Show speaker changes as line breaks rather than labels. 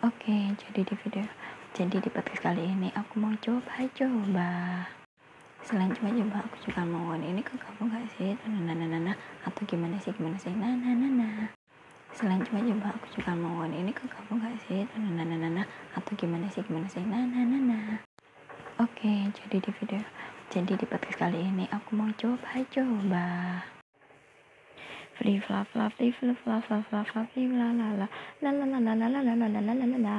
Oke, jadi di video, jadi di podcast kali ini aku mau coba-coba. Selain coba-coba, aku juga mau ini ke kamu gak sih? Nah, nah, nah, nah, atau gimana sih, gimana sih? Nah, nah, nah, nah. Selain coba-coba, aku juga mau ini ke kamu gak sih? Nah, nah, nah, nah, nah, atau gimana sih, gimana sih? Nah, nah, nah, nah. Oke, jadi di video, jadi di podcast kali ini aku mau coba-coba. Free fluff fluff, free fluff fluff fluff fluff, free la la la la la la la la la la la la la la la